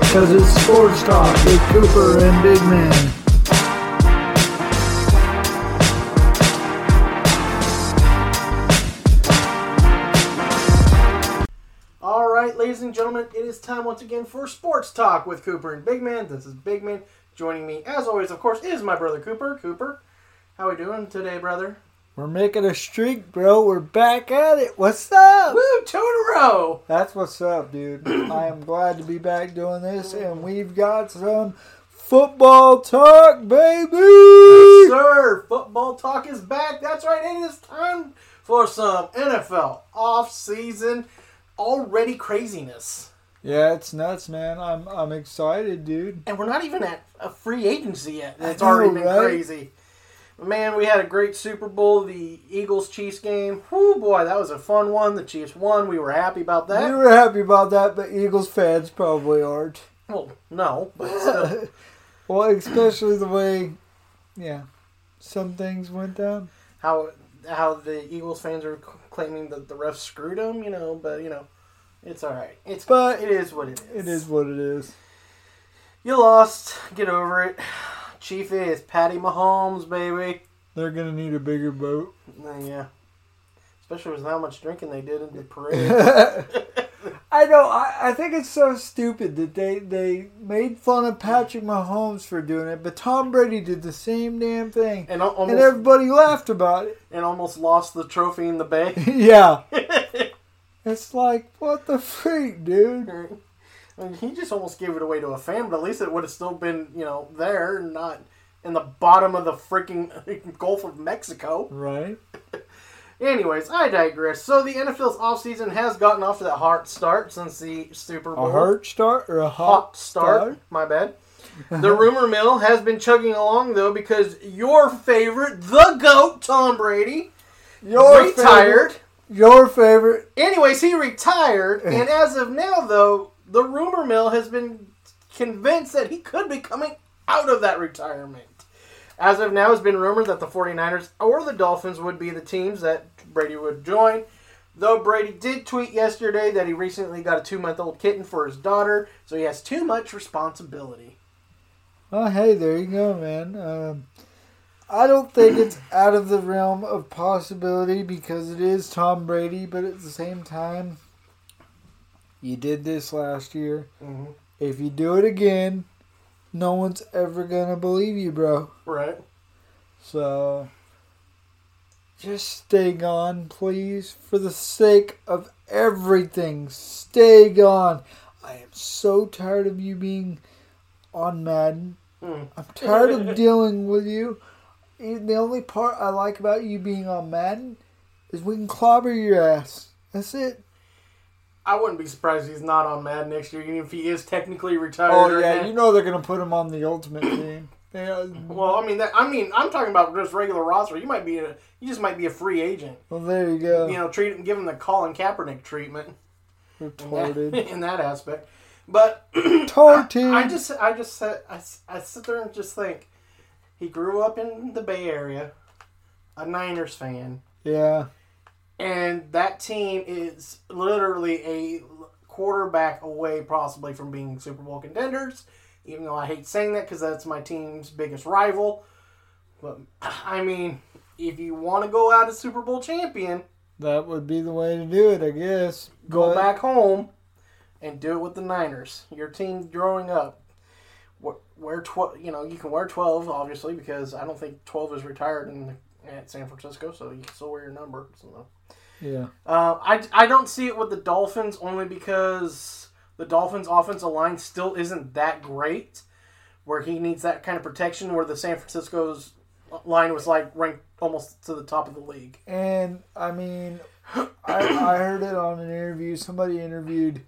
Because it's sports talk with Cooper and Big Man. All right, ladies and gentlemen, it is time once again for Sports Talk with Cooper and Big Man. This is Big Man. Joining me, as always, of course, is my brother Cooper. Cooper, how are we doing today, brother? We're making a streak, bro. We're back at it. What's up? Woo, two in a row. That's what's up, dude. I am glad to be back doing this, and we've got some football talk, baby. Yes, sir, football talk is back. That's right, it is time for some NFL off-season already craziness. Yeah, it's nuts, man. I'm I'm excited, dude. And we're not even at a free agency yet. It's already been right? crazy. Man, we had a great Super Bowl, the Eagles Chiefs game. Whoo, boy, that was a fun one. The Chiefs won. We were happy about that. We were happy about that, but Eagles fans probably aren't. well, no, but still. Well, especially the way, yeah, some things went down. how how the Eagles fans are claiming that the refs screwed them, you know, but you know, it's all right. It's But it is what it is. It is what it is. You lost. Get over it. Chief is Patty Mahomes, baby. They're gonna need a bigger boat. Yeah. Especially with how much drinking they did in the parade. I know. I, I think it's so stupid that they, they made fun of Patrick Mahomes for doing it, but Tom Brady did the same damn thing, and almost and everybody laughed about it. and almost lost the trophy in the bay. yeah, it's like what the freak, dude. I he just almost gave it away to a fan, but at least it would have still been, you know, there, not in the bottom of the freaking Gulf of Mexico. Right? Anyways, I digress. So the NFL's offseason has gotten off to that hot start since the Super Bowl. A hurt start or a hot, hot start. My bad. The rumor mill has been chugging along though because your favorite, the goat, Tom Brady, Your retired. favorite. Your favorite. Anyways, he retired, eh. and as of now, though, the rumor mill has been convinced that he could be coming out of that retirement. As of now, it's been rumored that the 49ers or the Dolphins would be the teams that Brady would join. Though Brady did tweet yesterday that he recently got a two month old kitten for his daughter, so he has too much responsibility. Oh, hey, there you go, man. Um, I don't think it's out of the realm of possibility because it is Tom Brady, but at the same time, you did this last year. Mhm. If you do it again, no one's ever gonna believe you, bro. Right? So, just stay gone, please, for the sake of everything. Stay gone. I am so tired of you being on Madden. Mm. I'm tired of dealing with you. The only part I like about you being on Madden is we can clobber your ass. That's it. I wouldn't be surprised if he's not on Madden next year, even if he is technically retired. Oh yeah, you know they're gonna put him on the Ultimate Team. Yeah, Well, I mean, that, I mean, I'm talking about just regular roster. You might be a, you just might be a free agent. well there you go. You know, treat him, give him the Colin Kaepernick treatment in that, in that aspect. But team. I just, I just sit, I, I sit there and just think, he grew up in the Bay Area, a Niners fan, yeah. And that team is literally a quarterback away, possibly from being Super Bowl contenders. Even though I hate saying that because that's my team's biggest rival, but I mean, if you want to go out as Super Bowl champion, That would be the way to do it, I guess. go But- back home and do it with the Niners. Your team growing up. Wear twelve, you know, you can wear twelve, obviously, because I don't think twelve is retired in at San Francisco, so you can still wear your number. So. Yeah. Uh, I, I don't see it with the Dolphins only because the Dolphins' offensive line still isn't that great, where he needs that kind of protection. Where the San Francisco's line was like ranked almost to the top of the league. And I mean, I, I heard it on an interview. Somebody interviewed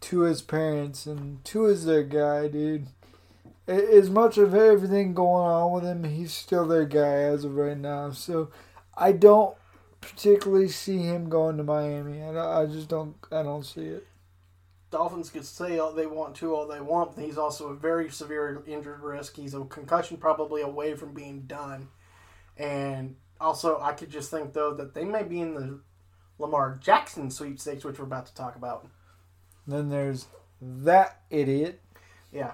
Tua's parents, and Tua's their guy, dude. As much of everything going on with him, he's still their guy as of right now. So I don't particularly see him going to Miami. I, I just don't. I don't see it. Dolphins could say all they want to, all they want, but he's also a very severe injured risk. He's a concussion probably away from being done. And also, I could just think, though, that they may be in the Lamar Jackson sweepstakes, which we're about to talk about. Then there's that idiot. Yeah.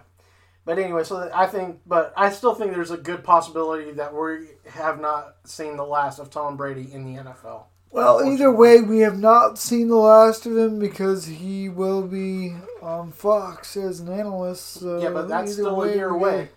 But anyway, so I think, but I still think there's a good possibility that we have not seen the last of Tom Brady in the NFL. Well, either way, we have not seen the last of him because he will be on Fox as an analyst. So Yeah, but that's still a way, year away.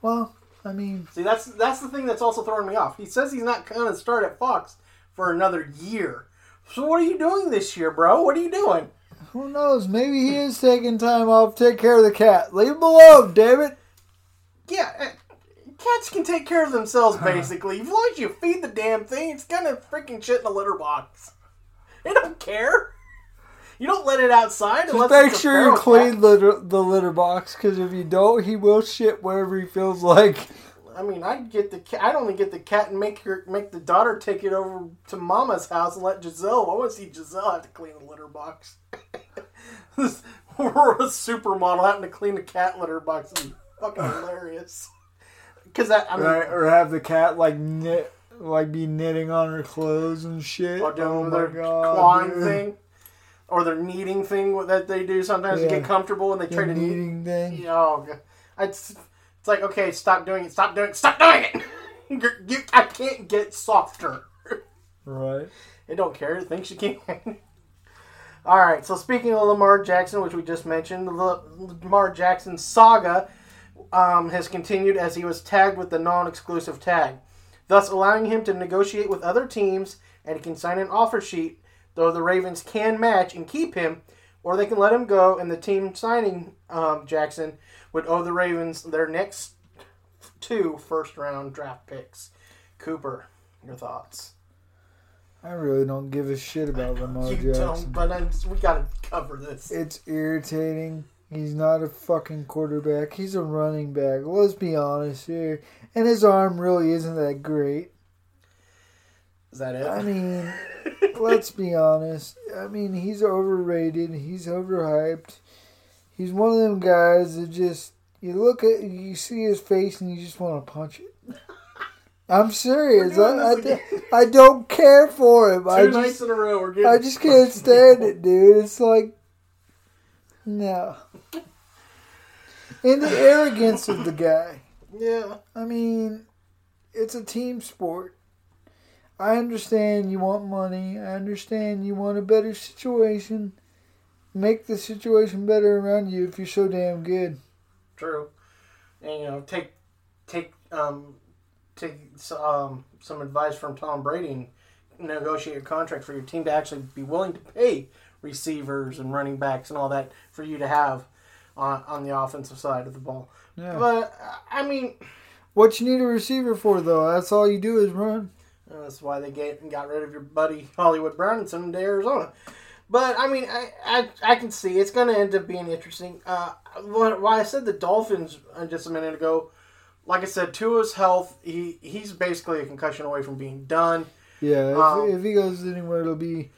Well, I mean, See, that's that's the thing that's also throwing me off. He says he's not going to start at Fox for another year. So what are you doing this year, bro? What are you doing? Who knows? Maybe he is taking time off take care of the cat. Leave him alone, damn it. Yeah, uh, cats can take care of themselves basically. As long as you feed the damn thing, it's gonna freaking shit in a litter box. They don't care. You don't let it outside Just make sure you clean cat. litter, the litter box because if you don't, he will shit wherever he feels like. I mean, I'd get the cat. I'd only get the cat and make her make the daughter take it over to Mama's house and let Gisele. I want to see Gisele have to clean the litter box. This- We're a supermodel having to clean the cat litter box is fucking hilarious. Because that I mean, Right, or have the cat like knit, like be knitting on her clothes and shit. or doing oh my their god, clawing dude. thing, or their kneading thing that they do sometimes to get comfortable and they The try to knead. kneading thing. Oh, God. It's like okay, stop doing it, stop doing it, stop doing it. You, I can't get softer. Right. It don't care. It thinks you can. All right. So speaking of Lamar Jackson, which we just mentioned, the Lamar Jackson saga um, has continued as he was tagged with the non-exclusive tag, thus allowing him to negotiate with other teams, and he can sign an offer sheet. Though the Ravens can match and keep him, or they can let him go, and the team signing um, Jackson would owe the Ravens their next two first-round draft picks. Cooper, your thoughts? I really don't give a shit about Lamar You Jackson. but I just, we gotta cover this. It's irritating. He's not a fucking quarterback. He's a running back. Let's be honest here. And his arm really isn't that great. Is that it? I mean, let's be honest. I mean, he's overrated. He's overhyped. He's one of them guys that just you look at you see his face and you just want to punch it. I'm serious. I, I, this. I don't care for him. I Two nights just in a row, we're getting. I just can't stand it, dude. It's like no. And the arrogance of the guy. Yeah, I mean, it's a team sport. I understand you want money. I understand you want a better situation. Make the situation better around you if you're so damn good. true. And you know, take take um take um some advice from Tom Brady and negotiate a contract for your team to actually be willing to pay receivers and running backs and all that for you to have on on the offensive side of the ball. Yeah. But I mean, What you need a receiver for, though, that's all you do is run. That's why they get got rid of your buddy Hollywood Brown and sent him to Arizona. But I mean, I I, I can see it's going to end up being interesting. Uh, why I said the Dolphins uh, just a minute ago, like I said, Tua's health, he he's basically a concussion away from being done. Yeah, if, Um, if he goes anywhere, it'll be,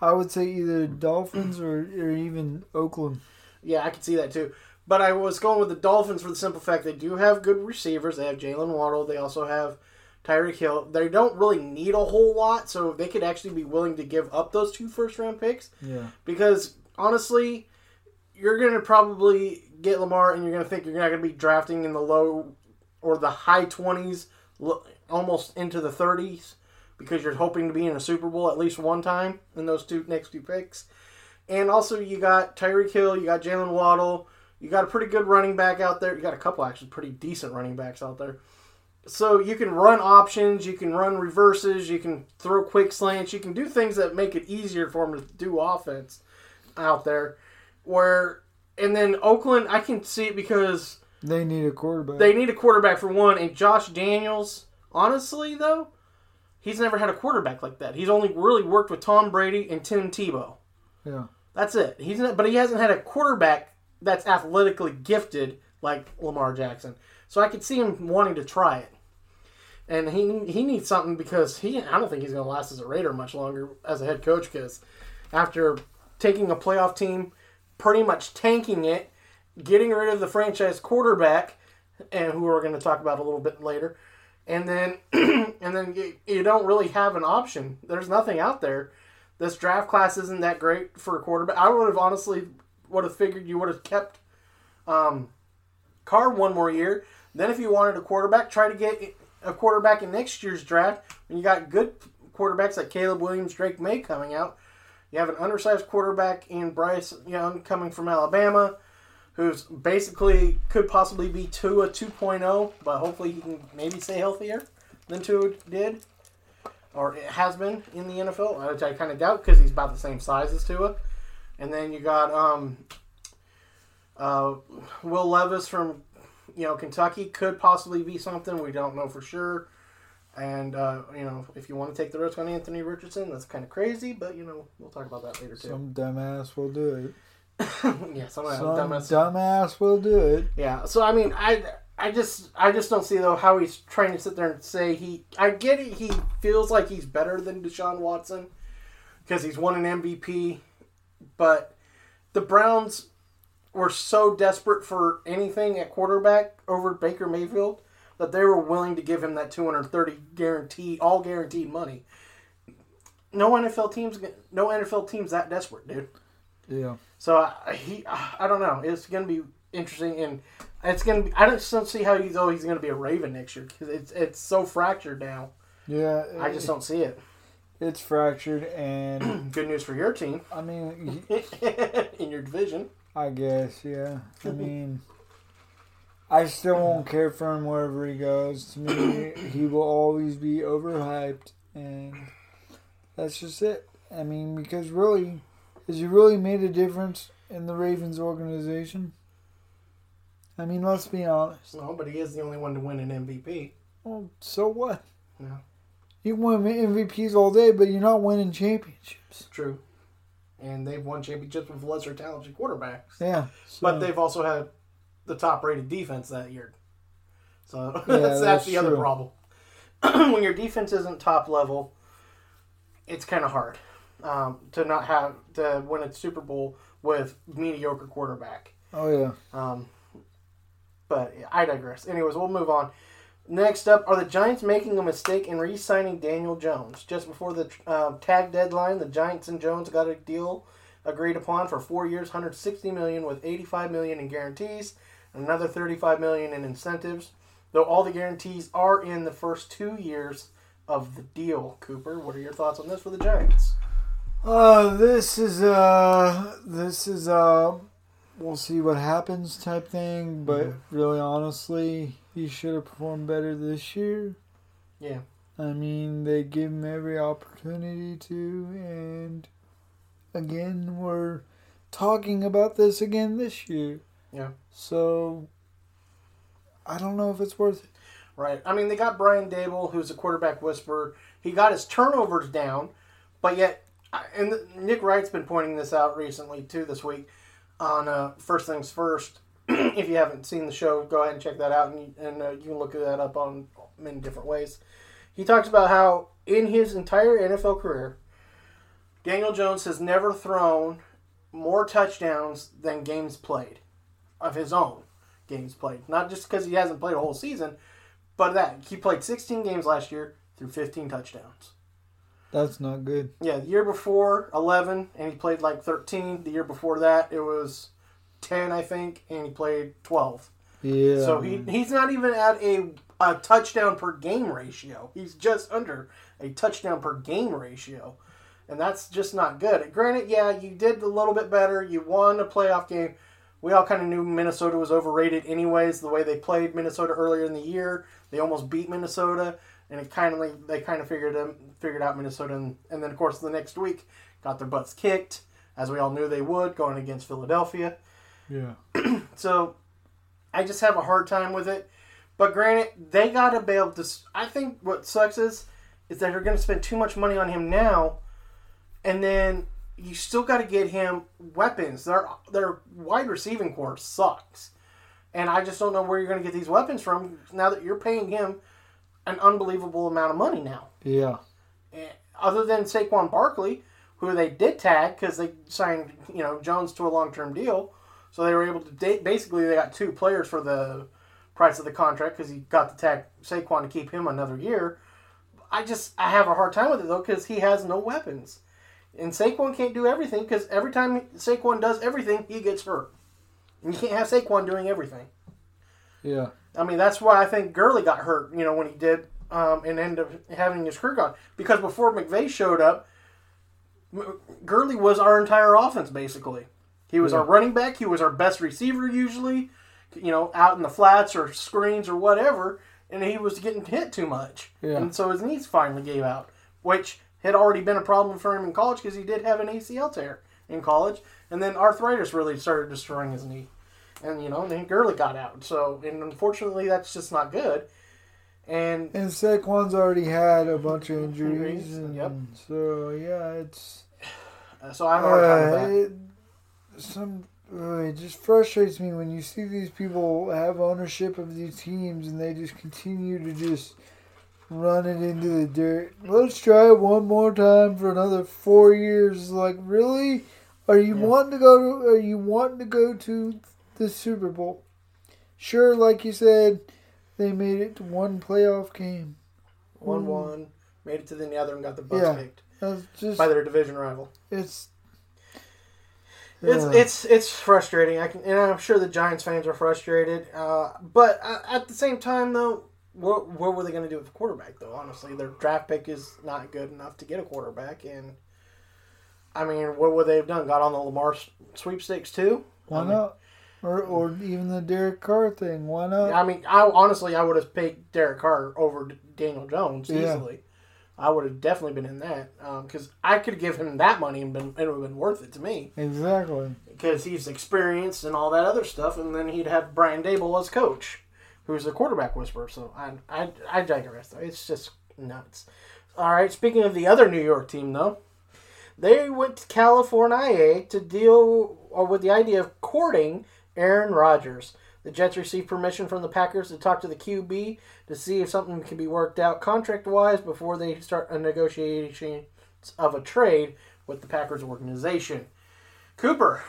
I would say, either Dolphins or, or even Oakland. Yeah, I can see that too. But I was going with the Dolphins for the simple fact they do have good receivers. They have Jaylen Waddle. They also have Tyreek Hill. They don't really need a whole lot, so they could actually be willing to give up those two first round picks. Yeah. Because honestly, you're going to probably get Lamar and you're going to think you're not going to be drafting in the low or the high 20s, almost into the 30s, because you're hoping to be in a Super Bowl at least one time in those two next two picks. And also, you got Tyreek Hill, you got Jaylen Waddle, you got a pretty good running back out there. You got a couple actually pretty decent running backs out there. So you can run options, you can run reverses, you can throw quick slants, you can do things that make it easier for them to do offense out there. Where and then Oakland, I can see it because They need a quarterback. they need a quarterback for one, and Josh McDaniels, honestly though, he's never had a quarterback like that. He's only really worked with Tom Brady and Tim Tebow. yeah. That's it. He's not, but he hasn't had a quarterback that's athletically gifted like Lamar Jackson. So I could see him wanting to try it. And he he needs something because he I don't think he's going to last as a Raider much longer as a head coach because after taking a playoff team, pretty much tanking it, getting rid of the franchise quarterback, and who we're going to talk about a little bit later, and then and then you, don't really have an option. There's nothing out there. This draft class isn't that great for a quarterback. I would have honestly would have figured you would have kept um, Carr one more year. Then, if you wanted a quarterback, try to get a quarterback in next year's draft. when you got good quarterbacks like Caleb Williams, Drake Maye coming out. You have an undersized quarterback in Bryce Young coming from Alabama, who's basically could possibly be Tua 2.0, but hopefully he can maybe stay healthier than Tua did, or it has been in the NFL, which I kind of doubt because he's about the same size as Tua. And then you got um, uh, Will Levis from you know Kentucky could possibly be something we don't know for sure. And uh, you know, if you want to take the risk on Anthony Richardson, that's kind of crazy, but you know, we'll talk about that later too. Some dumbass will do it. yeah, some Some dumbass. dumbass will do it. Yeah, so I mean, I I just I just don't see though how he's trying to sit there and say he. I get it. He feels like he's better than Deshaun Watson because he's won an MVP, but the Browns were so desperate for anything at quarterback over Baker Mayfield that they were willing to give him that 230 guarantee, all guaranteed money. No NFL teams, no NFL teams that desperate, dude. Yeah. So I, he, I don't know. It's going to be interesting, and it's going to be. I don't see how he's though he's going to be a Raven next year because it's it's so fractured now. Yeah. I just don't see it. It's fractured, and Good news for your team I mean, in your division. I guess, yeah. I mean, I still won't care for him wherever he goes. To me, he will always be overhyped, and that's just it. I mean, because really, has he really made a difference in the Ravens organization? I mean, let's be honest. No, but he is the only one to win an MVP. Well, so what? Yeah. You can win MVPs all day, but you're not winning championships. True. And they've won championships with lesser talented quarterbacks. Yeah. But they've also had the top rated defense that year. So Yeah, that's, that's that's the other problem. when your defense isn't top level, it's kind of hard um, to not have to win a Super Bowl with mediocre quarterback. Oh yeah. Um, but I digress. Anyways, we'll move on. Next up, are the Giants making a mistake in re-signing Daniel Jones? Just before the uh, tag deadline, the Giants and Jones got a deal agreed upon for four years, 160 million with 85 million in guarantees, and another 35 million in incentives. Though all the guarantees are in the first two years of the deal. Cooper, what are your thoughts on this for the Giants? Uh, this is uh, this is uh, we'll see what happens type thing. But mm-hmm. really, honestly, he should have performed better this year. Yeah, I mean, they give him every opportunity to, and again, we're talking about this again this year. yeah. So I don't know if it's worth it. Right. I mean, they got Brian Daboll, who's a quarterback whisperer. He got his turnovers down, but yet, and Nick Wright's been pointing this out recently too this week on uh, First Things First. if you haven't seen the show, go ahead and check that out, and, and uh, you can look that up on many different ways. He talks about how in his entire NFL career, Daniel Jones has never thrown more touchdowns than games played of his own games played. Not just because he hasn't played a whole season, but that he played 16 games last year through 15 touchdowns. That's not good. Yeah, the year before 11, and he played like 13. The year before that, it was 10, I think, and he played 12. Yeah. So he he's not even at a a touchdown per game ratio. He's just under a touchdown per game ratio. And that's just not good. Granted, yeah, you did a little bit better. You won a playoff game. We all kind of knew Minnesota was overrated anyways, the way they played Minnesota earlier in the year. They almost beat Minnesota and it kind of they kind of figured them figured out Minnesota and, and then of course the next week got their butts kicked as we all knew they would going against Philadelphia. yeah. So I just have a hard time with it. But granted, they got to be able to. I think what sucks is, is that they're going to spend too much money on him now, and then you still got to get him weapons. Their their wide receiving core sucks, and I just don't know where you're going to get these weapons from now that you're paying him an unbelievable amount of money now. Yeah. Other than Saquon Barkley, who they did tag because they signed you know Jones to a long term deal, so they were able to date. Basically, they got two players for the price of the contract because he got to tag Saquon to keep him another year. I just I have a hard time with it though because he has no weapons, and Saquon can't do everything because every time Saquon does everything, he gets hurt. And you can't have Saquon doing everything. Yeah. I mean, that's why I think Gurley got hurt, you know, when he did um, and ended up having his career gone. Because before McVay showed up, M- Gurley was our entire offense, basically. He was our running back. He was our best receiver, usually, you know, out in the flats or screens or whatever. And he was getting hit too much. Yeah. And so his knees finally gave out, which had already been a problem for him in college because he did have an ACL tear in college. And then arthritis really started destroying his knee and you know, then Gurley got out. So, and unfortunately, that's just not good. And And Saquon's already had a bunch of injuries, Injuries, and yep. so yeah, it's uh, so I'm hard time uh, with that. it, some. Uh, it just frustrates me when you see these people have ownership of these teams and they just continue to just run it into the dirt. Let's try it one more time for another four years. Like, really? Are you Yeah. wanting to go to? Are you wanting to go to the Super Bowl? Sure, like you said, they made it to one playoff game. One one made it to the other and got the butts Yeah. kicked just by their division rival. it's. It's it's it's frustrating. I can, and I'm sure the Giants fans are frustrated. Uh, but uh, at the same time, though, what what were they going to do with the quarterback? Though honestly, their draft pick is not good enough to get a quarterback. And I mean, what would they have done? Got on the Lamar sweepstakes too? Why I mean, not? Or or even the Derek Carr thing. Why not? I mean, I honestly I would have picked Derek Carr over Daniel Jones Yeah. easily. I would have definitely been in that um, because I could give him that money and been it would have been worth it to me Exactly. because he's experienced and all that other stuff, and then he'd have Brian Daboll as coach, who's the quarterback whisperer. So I I I digress. Though. It's just nuts. All right. Speaking of the other New York team, though, they went to California to deal or with the idea of courting Aaron Rodgers. The Jets received permission from the Packers to talk to the QB to see if something can be worked out contract wise before they start a negotiation of a trade with the Packers organization. Cooper,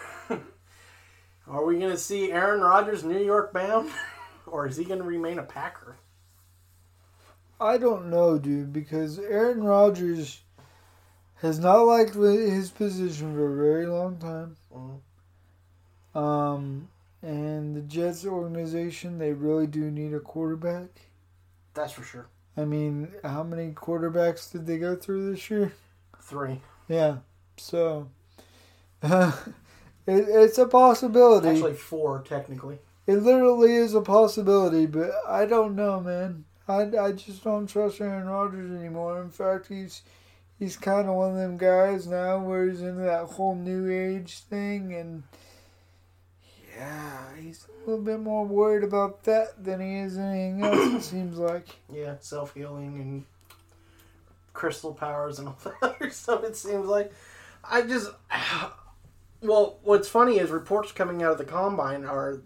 are we going to see Aaron Rodgers New York bound, or is he going to remain a Packer? I don't know, dude, because Aaron Rodgers has not liked his position for a very long time. Mhm. Um, and the Jets organization, they really do need a quarterback. That's for sure. I mean, how many quarterbacks did they go through this year? Three. Yeah, so it, it's a possibility. Actually, four, technically. It literally is a possibility, but I don't know, man. I, I just don't trust Aaron Rodgers anymore. In fact, he's he's kind of one of them guys now where he's into that whole new age thing, and yeah, he's a little bit more worried about that than he is anything else. it seems like. Yeah, self healing and crystal powers and all that other stuff. It seems like I just well, what's funny is reports coming out of the combine are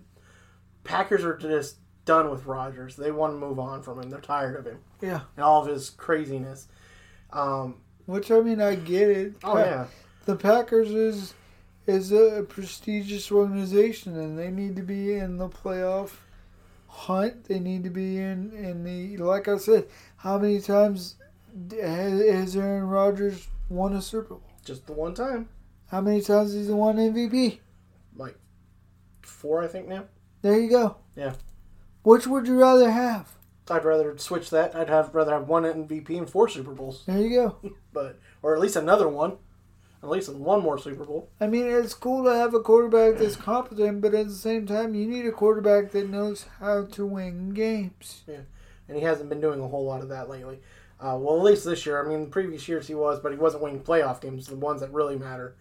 Packers are just done with Rodgers. They want to move on from him. They're tired of him Yeah. and all of his craziness. Um, Which I mean, I get it. oh yeah, The Packers is is a prestigious organization, and they need to be in the playoff hunt. They need to be in in the like I said. How many times has, has Aaron Rodgers won a Super Bowl? Just the one time, How many times has he won MVP? like four, I think now. There you go. Yeah. Which would you rather have? I'd rather switch that. I'd have rather have one MVP and four Super Bowls, There you go. but or at least another one, at least in one more Super Bowl. I mean, it's cool to have a quarterback that's competent, but at the same time, you need a quarterback that knows how to win games. Yeah, and he hasn't been doing a whole lot of that lately. Uh, well, at least this year. I mean, the previous years he was, but he wasn't winning playoff games, the ones that really matter.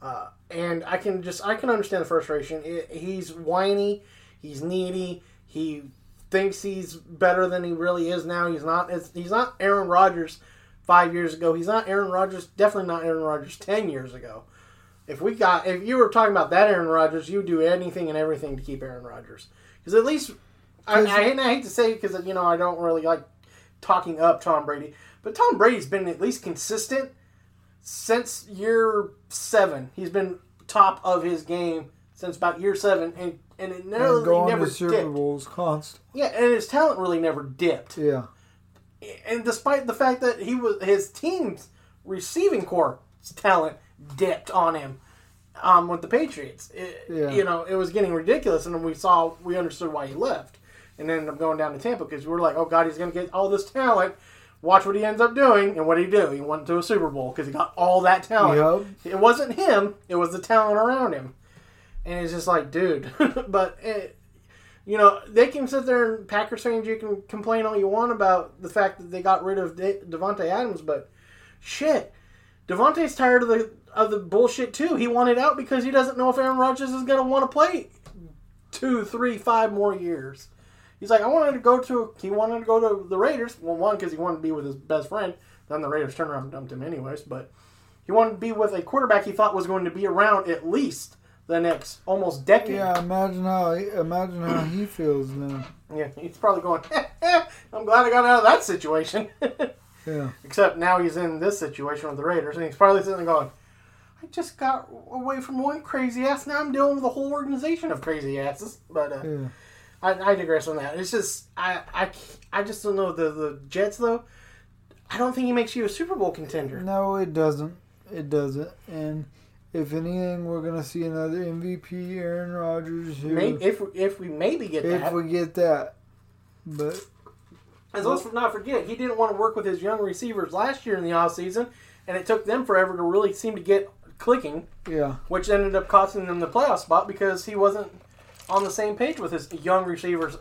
Uh, and I can just I can understand the frustration. It, he's whiny, he's needy, he thinks he's better than he really is now. He's not. He's not Aaron Rodgers five years ago. He's not Aaron Rodgers. Definitely not Aaron Rodgers ten years ago. If we got, if you were talking about that Aaron Rodgers, you would do anything and everything to keep Aaron Rodgers. Because at least I, I, hate, I hate to say it because you know I don't really like talking up Tom Brady, but Tom Brady's been at least consistent since year seven. He's been top of his game since about year seven, and and it never, and going never to Super dipped. Bowls constant. Yeah, and his talent really never dipped. Yeah. And despite the fact that he was his team's receiving core talent dipped on him um, with the Patriots, it, Yeah. you know it was getting ridiculous, and then we saw we understood why he left, and ended up going down to Tampa because we were like, oh god, he's going to get all this talent. Watch what he ends up doing, and what did he do? He went to a Super Bowl because he got all that talent. It wasn't him; it was the talent around him. And it's just like, dude. but it, you know, they can sit there and Packers fans, you can complain all you want about the fact that they got rid of De- Davante Adams, but shit, Davante's tired of the of the bullshit too. He wanted out because he doesn't know if Aaron Rodgers is going to want to play two, three, five more years. He's like, I wanted to go to. He wanted to go to the Raiders. Well, one because he wanted to be with his best friend. Then the Raiders turned around and dumped him anyways. But he wanted to be with a quarterback he thought was going to be around at least the next almost decade. Yeah, imagine how imagine how he feels now. Yeah, he's probably going. I'm glad I got out of that situation. Yeah. Except now he's in this situation with the Raiders, and he's probably sitting there going, "I just got away from one crazy ass. Now I'm dealing with a whole organization of crazy asses." But uh, Yeah. I, I digress on that. It's just I, I, I just don't know the the Jets though. I don't think he makes you a Super Bowl contender. No, it doesn't. It doesn't. And if anything, we're gonna see another MVP, Aaron Rodgers. Who, Maybe, if if we maybe get that if that, we get that, but And let's not forget, he didn't want to work with his young receivers last year in the offseason, and it took them forever to really seem to get clicking, yeah, which ended up costing them the playoff spot because he wasn't on the same page with his young receivers.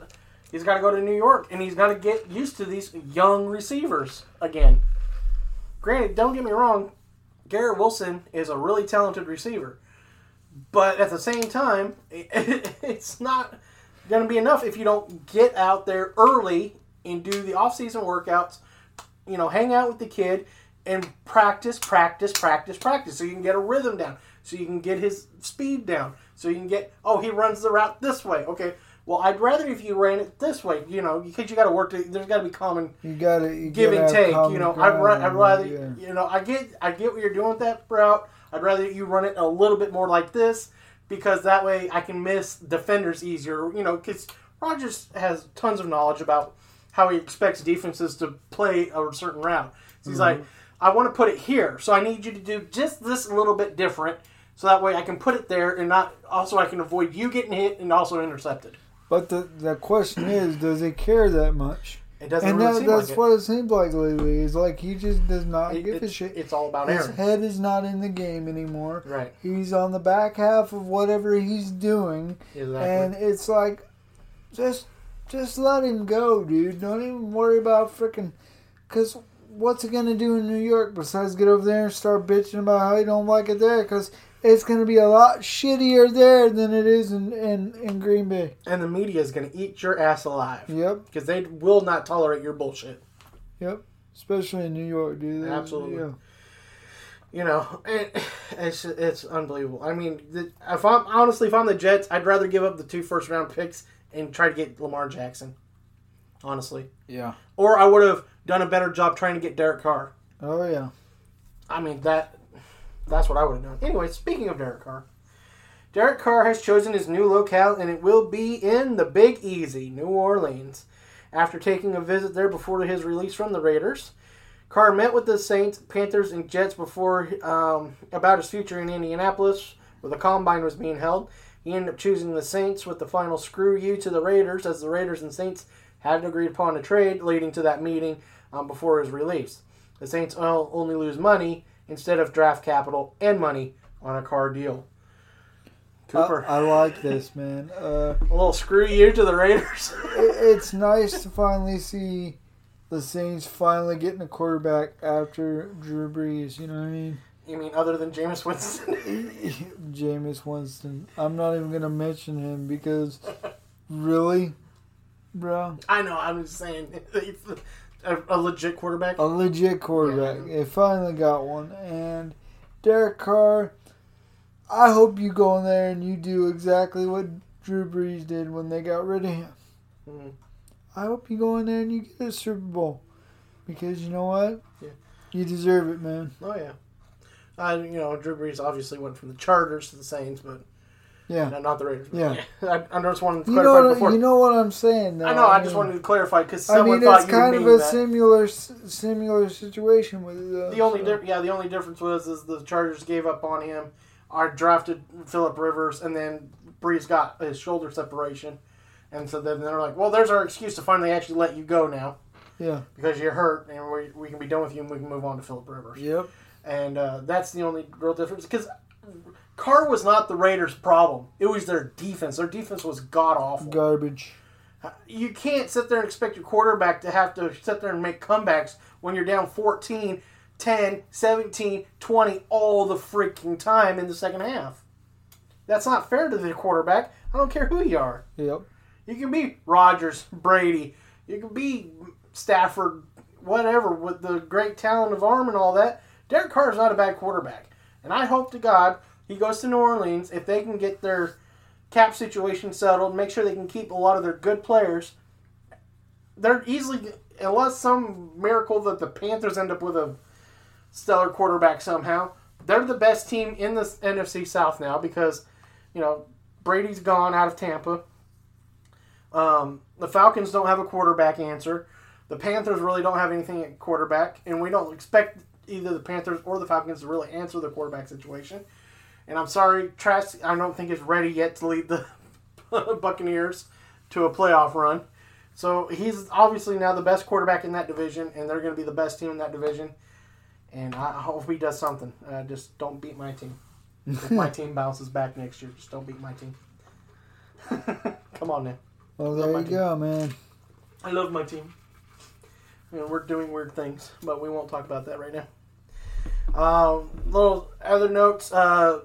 He's got to go to New York, and he's got to get used to these young receivers again. Granted, don't get me wrong, Garrett Wilson is a really talented receiver, but at the same time, it's not going to be enough if you don't get out there early and do the off-season workouts. You know, hang out with the kid and practice, practice, practice, practice, so you can get a rhythm down, so you can get his speed down, so you can get. Oh, he runs the route this way. Okay. Well, I'd rather if you ran it this way. You know, because you got to work. To, there's got to be common you got to give and take. You know, I'd, ra- I'd rather Yeah. you know I get I get what you're doing with that route. I'd rather you run it a little bit more like this because that way I can miss defenders easier. You know, because Rodgers has tons of knowledge about how he expects defenses to play a certain route. So he's like, I want to put it here, so I need you to do just this a little bit different. So that way I can put it there and not also I can avoid you getting hit and also intercepted. But the the question is, does he care that much? It doesn't And really that, that's like what it seems like lately. Is like he just does not it. give a shit. it's all about His Aaron. head is not in the game anymore. Right. He's on the back half of whatever he's doing, Exactly. and it's like, just just let him go, dude. Don't even worry about freaking. Cause what's he gonna do in New York besides get over there and start bitching about how he don't like it there? Cause it's gonna be a lot shittier there than it is in in, in Green Bay. and the media is going to eat your ass alive Yep. because they will not tolerate your bullshit. Yep. Especially in New York, dude. There's- Absolutely. Yeah. You know, it, it's it's unbelievable. I mean, the, if I'm honestly, if I'm the Jets, I'd rather give up the two first round picks and try to get Lamar Jackson. Honestly, Yeah. or I would have done a better job trying to get Derek Carr. Oh yeah. I mean that that's what I would have done. Anyway, speaking of Derek Carr, Derek Carr has chosen his new locale, and it will be in the Big Easy, New Orleans. After taking a visit there before his release from the Raiders, Carr met with the Saints, Panthers, and Jets before um, about his future in Indianapolis, where the combine was being held. He ended up choosing the Saints with the final screw you to the Raiders, as the Raiders and Saints had agreed upon a trade leading to that meeting um, before his release. The Saints only lose money instead of draft capital and money on a Carr deal. I, Cooper, I like this, man. Uh, a little screw you to the Raiders. it, it's nice to finally see the Saints finally getting a quarterback after Drew Brees. You know what I mean? you mean other than Jameis Winston? Jameis Winston. I'm not even gonna mention him because, really, bro, I know. I'm just saying, a, a legit quarterback. a legit quarterback. They finally got one, and Derek Carr. I hope you go in there and you do exactly what Drew Brees did when they got rid of him. Mhm. I hope you go in there and you get a Super Bowl because you know what? Yeah. You deserve it, man. Oh yeah. I you know, Drew Brees obviously went from the Chargers to the Saints, but Yeah. no, not the Raiders. Yeah. I, I just wanted to You know, clarify what, before. you know what I'm saying. Though. I know. I just mean- wanted to clarify because I mean, it's kind of a that. similar similar situation with uh, The only so- di- yeah, the only difference was is the Chargers gave up on him. I drafted Philip Rivers, and then Brees got his shoulder separation, and so then they're like, "Well, there's our excuse to finally actually let you go now yeah. because you're hurt, and we, we can be done with you, and we can move on to Philip Rivers." Yep. And uh, that's the only real difference because Carr was not the Raiders' problem; it was their defense. Their defense was god awful. Garbage. You can't sit there and expect your quarterback to have to sit there and make comebacks when you're down 14, 10, 17, 20 all the freaking time in the second half. That's not fair to the quarterback. I don't care who you are. Yep. You can be Rodgers, Brady, you can be Stafford, whatever, with the great talent of arm and all that. Derek Carr is not a bad quarterback. And I hope to God he goes to New Orleans if they can get their cap situation settled, make sure they can keep a lot of their good players. They're easily, unless some miracle that the Panthers end up with a stellar quarterback somehow, they're the best team in the NFC South now because, you know, Brady's gone out of Tampa. Um, the Falcons don't have a quarterback answer. The Panthers really don't have anything at quarterback, and we don't expect either the Panthers or the Falcons to really answer the quarterback situation. And I'm sorry, Trask, I don't think is ready yet to lead the Buccaneers to a playoff run. So he's obviously now the best quarterback in that division, and they're going to be the best team in that division. And I hope he does something. Uh, just don't beat my team. if my team bounces back next year, just don't beat my team. Come on now. Well, there you team. go, man. I love my team. You know, we're doing weird things, but we won't talk about that right now. Um, little other notes. Uh,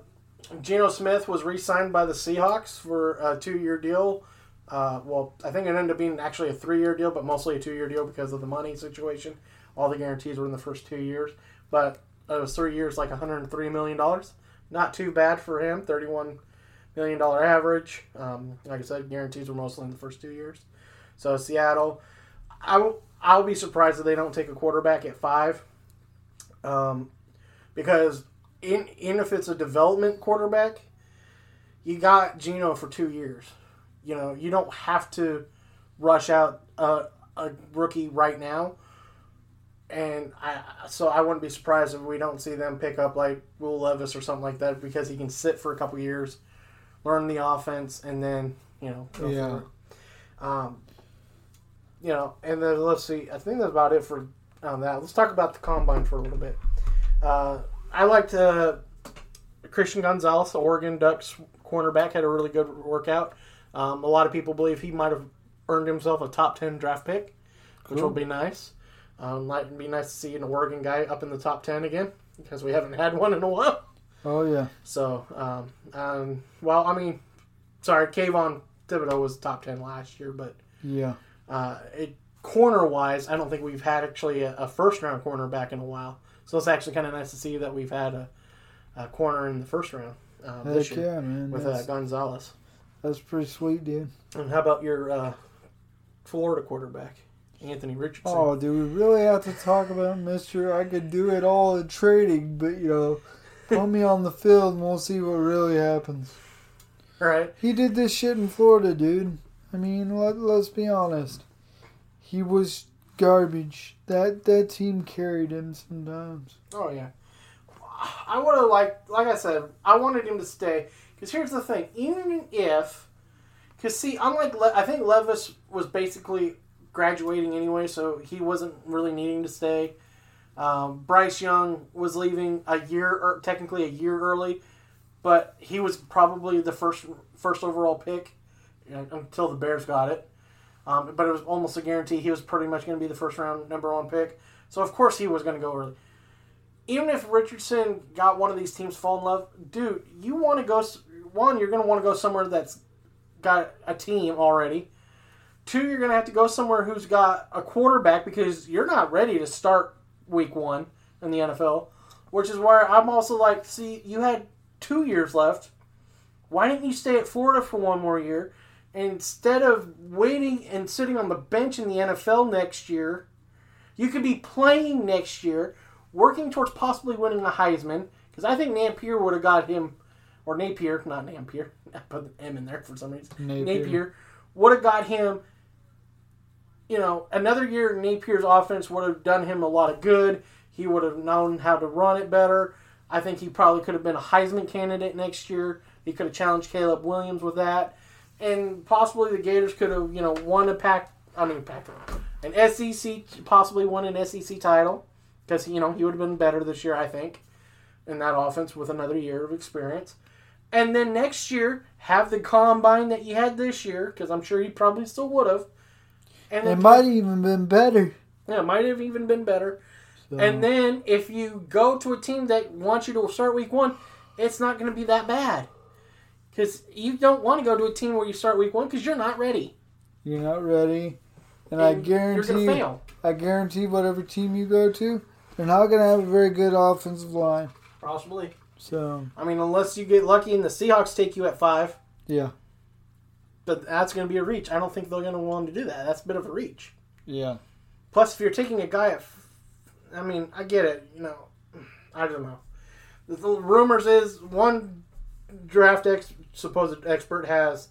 Geno Smith was re-signed by the Seahawks for a two-year deal. Uh, well, I think it ended up being actually a three-year deal, but mostly a two-year deal because of the money situation. All the guarantees were in the first two years, but it was three years, like 103 million dollars. Not too bad for him. 31 million dollar average. Um, like I said, guarantees were mostly in the first two years. So Seattle, I will, I'll be surprised if they don't take a quarterback at five, um, because in, in if it's a development quarterback, you got Geno for two years. You know you don't have to rush out a, a rookie right now, and I so I wouldn't be surprised if we don't see them pick up like Will Levis or something like that because he can sit for a couple years, learn the offense, and then you know go Yeah. Um, you know, and then let's see. I think that's about it for um, that. Let's talk about the combine for a little bit. Uh, I liked uh, Christian Gonzalez, the Oregon Ducks cornerback, had a really good workout. Um, a lot of people believe he might have earned himself a top ten draft pick, which will be nice. Um, might be nice to see an Oregon guy up in the top ten again because we haven't had one in a while. Oh yeah. So, um, um, well, I mean, sorry, Kayvon Thibodeaux was top ten last year, but Yeah. uh, it, corner wise, I don't think we've had actually a, a first round corner back in a while. So it's actually kind of nice to see that we've had a, a corner in the first round uh, this year yeah, man. with uh, That's, Gonzalez. that's pretty sweet, dude. And how about your uh, Florida quarterback, Anthony Richardson? Oh, do we really have to talk about Mister? I could do it all in trading, but you know, put me on the field and we'll see what really happens. right? He did this shit in Florida, dude. I mean, let, let's be honest. He was garbage. That that team carried him sometimes. Oh yeah. I would have liked, like I said, I wanted him to stay. Because here's the thing: even if, because see, unlike Le- I think Levis was basically graduating anyway, so he wasn't really needing to stay. Um, Bryce Young was leaving a year, or technically a year early, but he was probably the first first overall pick you know, until the Bears got it. Um, but it was almost a guarantee he was pretty much going to be the first round number one pick. So of course he was going to go early. Even if Richardson got one of these teams fall in love, dude, you want to go. One, you're going to want to go somewhere that's got a team already. Two, you're going to have to go somewhere who's got a quarterback because you're not ready to start week one in the NFL. Which is where I'm also like, see, you had two years left. Why didn't you stay at Florida for one more year? Instead of waiting and sitting on the bench in the NFL next year, you could be playing next year, working towards possibly winning the Heisman. Because I think Napier would have got him, or Napier, not Napier. I put the M in there for some reason. Napier. Napier would have got him. You know, another year Napier's offense would have done him a lot of good. He would have known how to run it better. I think he probably could have been a Heisman candidate next year. He could have challenged Caleb Williams with that, and possibly the Gators could have, you know, won a pack. I mean, pack an SEC, possibly won an SEC title because you know he would have been better this year, I think, in that offense with another year of experience. And then next year, have the combine that you had this year, because I'm sure he probably still would have. And It might have even been better. yeah, it might have even been better. So, And then if you go to a team that wants you to start week one, it's not going to be that bad. Because you don't want to go to a team where you start week one because you're not ready. you're not ready, and, I And You're going guarantee, to fail. I guarantee, whatever team you go to, they're not going to have a very good offensive line. Possibly. So I mean, unless you get lucky and the Seahawks take you at five, yeah, but that's going to be a reach. I don't think they're going to want to do that. That's a bit of a reach. yeah. Plus, if you're taking a guy at, f- I mean, I get it. You know, I don't know. The, the rumors is one draft ex, supposed expert has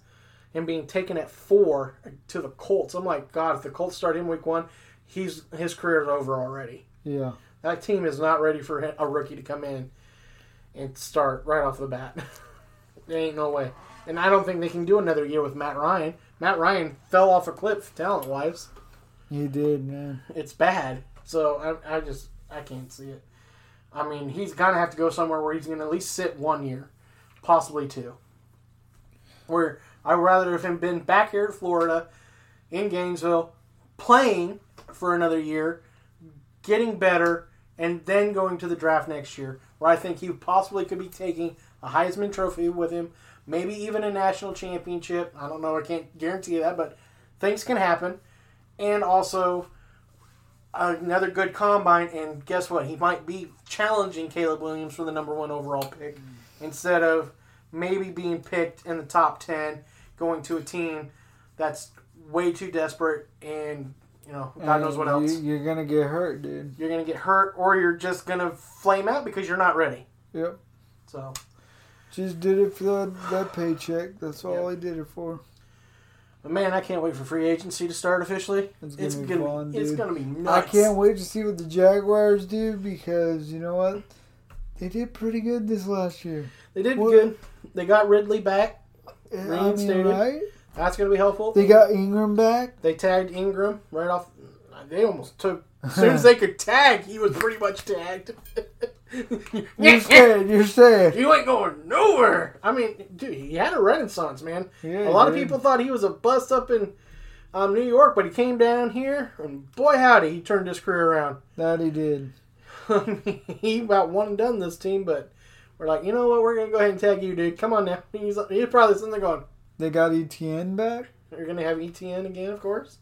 him being taken at four to the Colts. I'm like, God, if the Colts start him week one, he's his career is over already. Yeah. That team is not ready for a rookie to come in and start right off the bat. there ain't no way. And I don't think they can do another year with Matt Ryan. Matt Ryan fell off a cliff talent wise He did, man. it's bad. So I, I just I can't see it. I mean, he's gonna have to go somewhere where he's gonna at least sit one year, possibly two. Where I'd rather have him been back here in Florida, in Gainesville, playing for another year, getting better, and then going to the draft next year, where I think he possibly could be taking a Heisman Trophy with him, maybe even a national championship. I don't know. I can't guarantee that, but things can happen. And also another good combine. And guess what? He might be challenging Caleb Williams for the number one overall pick mm. instead of maybe being picked in the top 10, going to a team that's way too desperate and, you know, God knows what And else. You, you're gonna get hurt, dude. You're going to get hurt or you're just going to flame out because you're not ready. Yep. So, Just did it for that paycheck. That's all I did it for. but man, I can't wait for free agency to start officially. It's It's gonna going be to fun, it's going to be nuts. I can't wait to see what the Jaguars do because you know what? They did pretty good this last year. They did What- good. They got Ridley back. I mean, Reinstated. right? That's going to be helpful. They got Engram back. They tagged Engram right off. They almost took. As soon as they could tag, he was pretty much tagged. You're saying, you're saying. You ain't going nowhere. I mean, dude, he had a renaissance, man. Yeah, a lot of people thought he was a bust up in um, New York, but he came down here, and boy, howdy, he turned his career around. That he did. he about one and done this team, but we're like, you know what? We're gonna go ahead and tag you, dude. Come on now. He's he's probably sitting there going, They got ETN back. You're going to have ETN again, of course.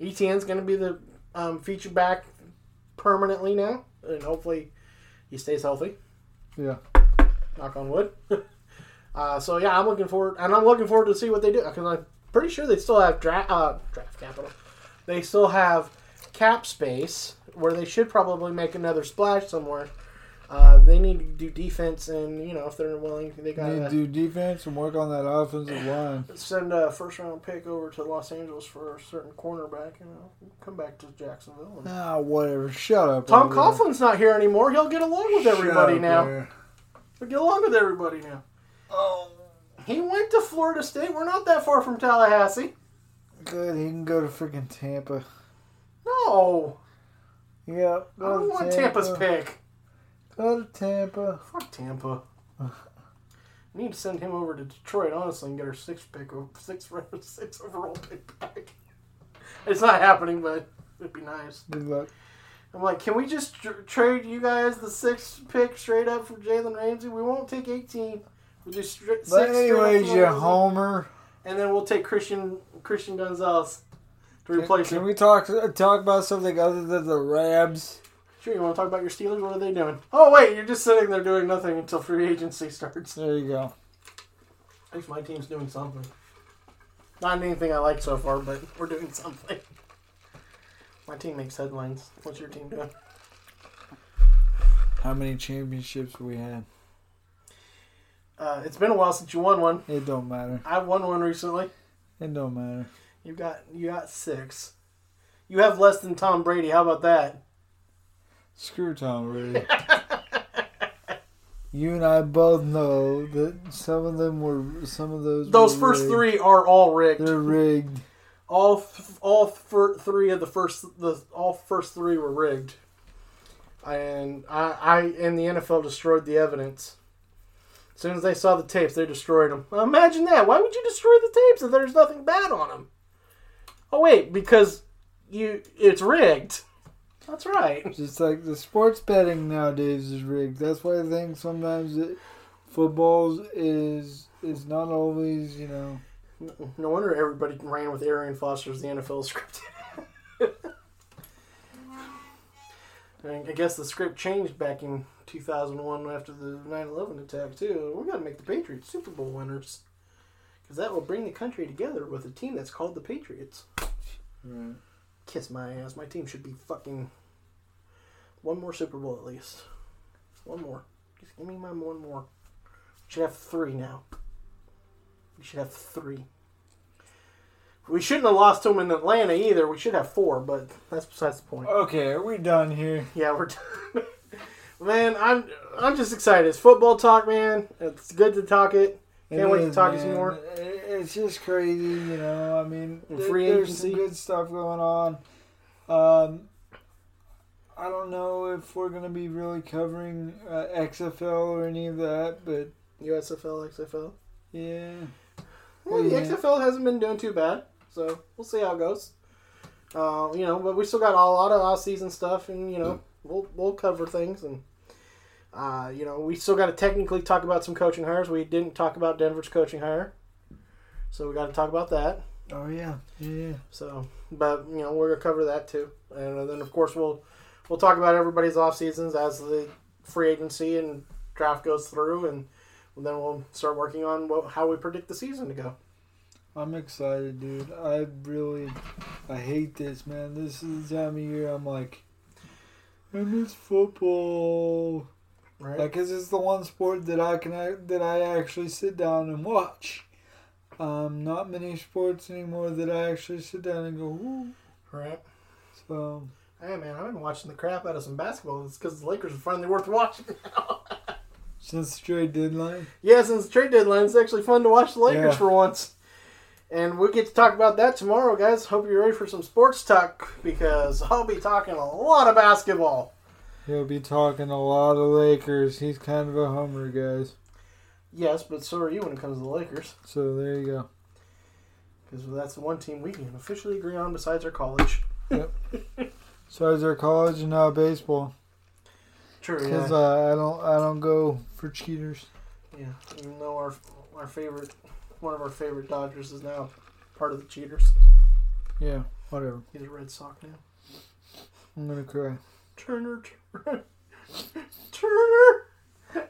ETN's going to be the um, feature back permanently now, and hopefully he stays healthy. Yeah. Knock on wood. uh, so yeah, I'm looking forward, and I'm looking forward to see what they do because I'm pretty sure they still have draft uh, draft capital. They still have cap space where they should probably make another splash somewhere. Uh, they need to do defense, and you know if they're willing, they got to to do defense and work on that offensive line. send a first round pick over to Los Angeles for a certain cornerback. You know, come back to Jacksonville. And Ah, whatever. Shut up. Tom. Coughlin's not here anymore. He'll get along with everybody up now. He'll get along with everybody now. Oh, He went to Florida State. We're not that far from Tallahassee. good. He can go to freaking Tampa. No, Yep. I don't want Tampa. Tampa's pick. Go to Tampa. Fuck Tampa. We need to send him over to Detroit, honestly, and get our sixth pick, six six overall pick back. It's not happening, but it'd be nice. Good luck. I'm like, can we just tr- trade you guys the sixth pick straight up for Jalen Ramsey? We won't take 18. We'll do stri- six But anyways, you homer. and then we'll take Christian Christian Gonzalez to replace Can him. we talk talk about something other than the Rams? Sure, you want to talk about your Steelers? What are they doing? Oh wait, you're just sitting there doing nothing until free agency starts. There you go. At least my team's doing something. Not anything I like so far, but we're doing something. My team makes headlines. What's your team doing? How many championships we had? Uh, it's been a while since you won one. It don't matter. I won one recently. It don't matter. You got you got six. You have less than Tom Brady. How about that? Screw Tom Brady. you and I both know that some of them were some of those. Those first rigged. three are all rigged. They're rigged. all all three of the first the all first three were rigged, and I I and the NFL destroyed the evidence. As soon as they saw the tapes, they destroyed them. Well, imagine that. Why would you destroy the tapes if there's nothing bad on them? Oh wait, because you it's rigged. That's right. Just like the sports betting nowadays is rigged. That's why I think sometimes it, footballs is is not always you know. No wonder everybody ran with Arian Foster as the NFL script. I guess the script changed back in 2001 after the 9/11 attack too. We got to make the Patriots Super Bowl winners because that will bring the country together with a team that's called the Patriots. Right. Kiss my ass. My team should be fucking one more Super Bowl at least. One more. Just give me my one more. We should have three now. We should have three. We shouldn't have lost to them in Atlanta either. We should have four, but that's besides the point. Okay, are we done here? Yeah, we're done. man, I'm I'm just excited. It's football talk, man. It's good to talk it. Can't It wait to is, talk to you some more. It's just crazy, you know. I mean, And there- free there's some good stuff going on. Um, I don't know if we're gonna be really covering uh, XFL or any of that, but USFL, XFL. yeah, Well, the XFL hasn't been doing too bad, so we'll see how it goes. Uh, you know, but we still got a lot of off-season stuff, and you know, we'll we'll cover things, and uh, you know, we still got to technically talk about some coaching hires. We didn't talk about Denver's coaching hire, so we got to talk about that. oh yeah, yeah. So, but you know, we're gonna cover that too, and then of course we'll we'll talk about everybody's off seasons as the free agency and draft goes through, and then we'll start working on what, how we predict the season to go. I'm excited, dude. I really, I hate this, man. This is the time of year I'm like, I miss football. Right? Like, 'cause it's the one sport that I can that I actually sit down and watch. Um, not many sports anymore that I actually sit down and go, Ooh. right. So Hey man, I've been watching the crap out of some basketball. It's because the Lakers are finally worth watching now. since the trade deadline, yeah, since the trade deadline, it's actually fun to watch the Lakers Yeah. for once. And we'll get to talk about that tomorrow, guys. Hope you're ready for some sports talk because I'll be talking a lot of basketball. He'll be talking a lot of Lakers. He's kind of a homer, guys. Yes, but so are you when it comes to the Lakers. So there you go. Because that's the one team we can officially agree on besides our college. So is our college and now baseball. True, Because yeah. uh, I don't, I don't go for cheaters. yeah. Even though our our favorite, one of our favorite Dodgers is now part of the cheaters. Yeah, whatever. He's a Red Sox now. I'm gonna cry. Turner, Turner, Turner,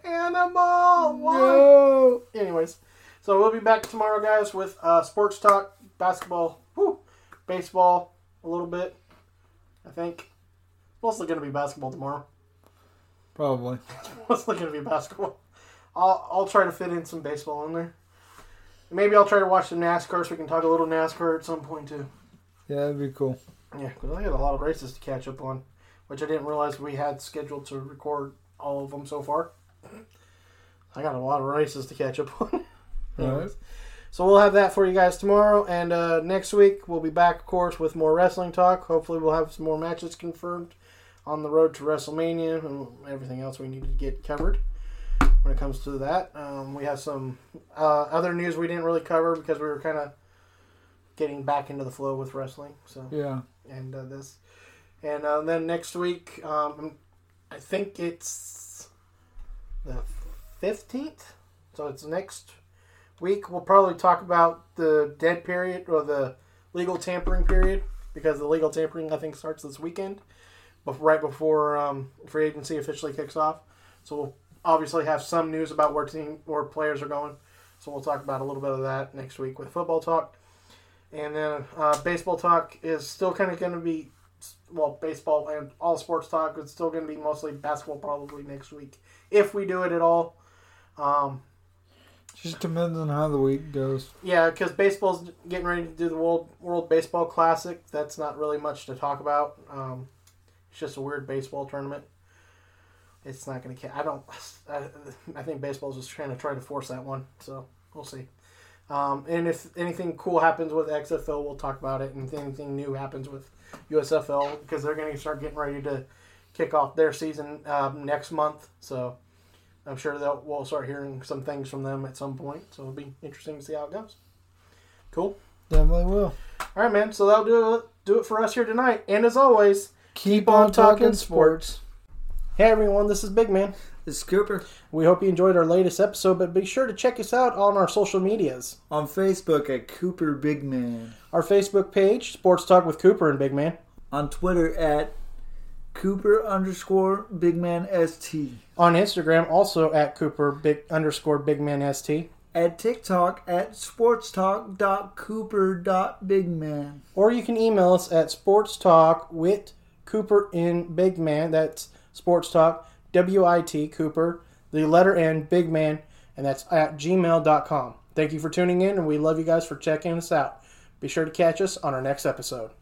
Animal. Why? No. Anyways, so we'll be back tomorrow, guys, with uh, sports talk, basketball, whew, baseball, a little bit. I think mostly going to be basketball tomorrow. Probably. mostly going to be basketball. I'll I'll try to fit in some baseball in there. Maybe I'll try to watch some NASCAR so we can talk a little NASCAR at some point too. Yeah, that'd be cool. Yeah, because I got a lot of races to catch up on, which I didn't realize we had scheduled to record all of them so far. I got a lot of races to catch up on. Right. So we'll have that for you guys tomorrow, and uh, next week we'll be back, of course, with more wrestling talk. Hopefully, we'll have some more matches confirmed on the road to WrestleMania and everything else we need to get covered when it comes to that. Um, we have some uh, other news we didn't really cover because we were kind of getting back into the flow with wrestling. So Yeah. and uh, this, and uh, then next week, um, I think it's the fifteenth. So it's next week. We'll probably talk about the dead period or the legal tampering period because the legal tampering I think starts this weekend, right before um, free agency officially kicks off. So we'll obviously have some news about where team where players are going. So we'll talk about a little bit of that next week with football talk. And then uh, baseball talk is still kind of going to be, well, baseball and all sports talk is still going to be mostly basketball probably next week if we do it at all. Um, Just depends on how the week goes. yeah, because baseball's getting ready to do the World World Baseball Classic. That's not really much to talk about. Um, it's just a weird baseball tournament. It's not going to. I don't. I, I think baseball's just trying to try to force that one. So we'll see. Um, and if anything cool happens with XFL, we'll talk about it. And if anything new happens with USFL, because they're going to start getting ready to kick off their season um, next month. So I'm sure that we'll start hearing some things from them at some point. So it'll be interesting to see how it goes. Cool. Definitely will. All right, man. So that'll do it, do it for us here tonight. And as always, Keep on talking sports. hey everyone, this is Big Man. This is Cooper We hope you enjoyed our latest episode, but be sure to check us out on our social medias. on Facebook at Cooper Big Man. Our Facebook page, Sports Talk with Cooper and Big Man. On Twitter at Cooper underscore Big Man ST. On Instagram, also at Cooper Big underscore Big Man ST. At TikTok at sportstalk.cooper.bigman. Or you can email us at Sports Talk with Cooper in Big Man. That's Sports Talk, W I T Cooper, the letter N, Big Man, and that's at gmail.com. Thank you for tuning in, and we love you guys for checking us out. Be sure to catch us on our next episode.